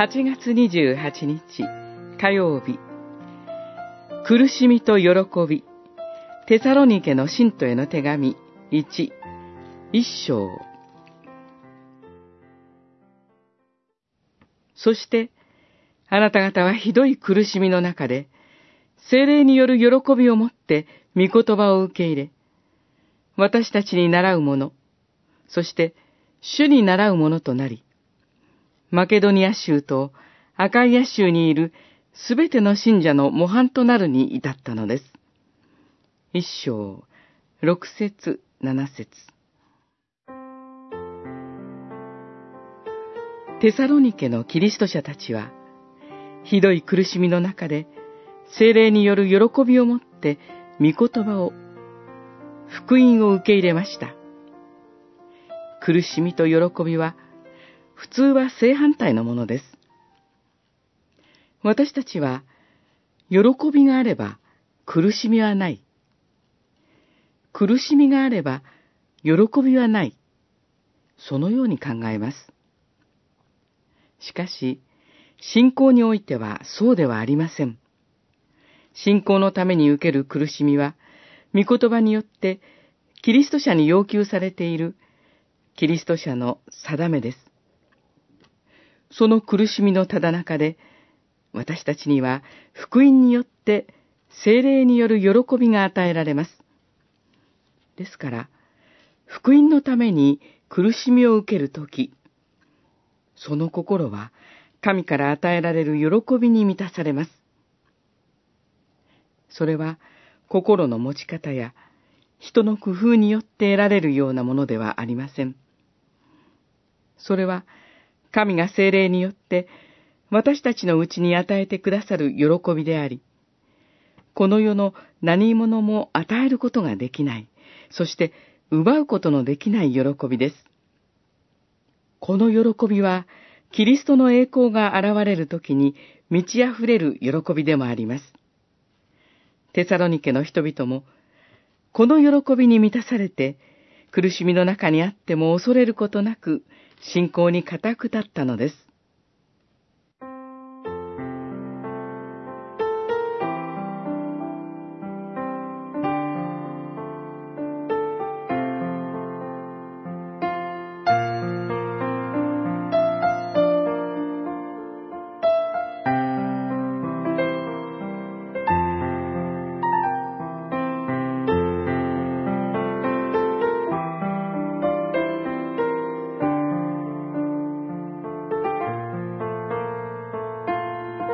8月28日火曜日。苦しみと喜び。テサロニケの信徒への手紙。1一章。そしてあなた方はひどい苦しみの中で精霊による喜びを持って御言葉を受け入れ私たちに習うものそして主に習うものとなりマケドニア州とアカイア州にいるすべての信者の模範となるに至ったのです。一章、六節、七節。テサロニケのキリスト者たちは、ひどい苦しみの中で、精霊による喜びをもって、御言葉を、福音を受け入れました。苦しみと喜びは、普通は正反対のものです。私たちは、喜びがあれば苦しみはない。苦しみがあれば喜びはない。そのように考えます。しかし、信仰においてはそうではありません。信仰のために受ける苦しみは、御言葉によってキリスト者に要求されているキリスト者の定めです。その苦しみのただ中で、私たちには福音によって精霊による喜びが与えられます。ですから、福音のために苦しみを受けるとき、その心は神から与えられる喜びに満たされます。それは心の持ち方や人の工夫によって得られるようなものではありません。それは神が精霊によって私たちのうちに与えてくださる喜びであり、この世の何者も与えることができない、そして奪うことのできない喜びです。この喜びは、キリストの栄光が現れるときに満ち溢れる喜びでもあります。テサロニケの人々も、この喜びに満たされて、苦しみの中にあっても恐れることなく、信仰に固く立ったのです。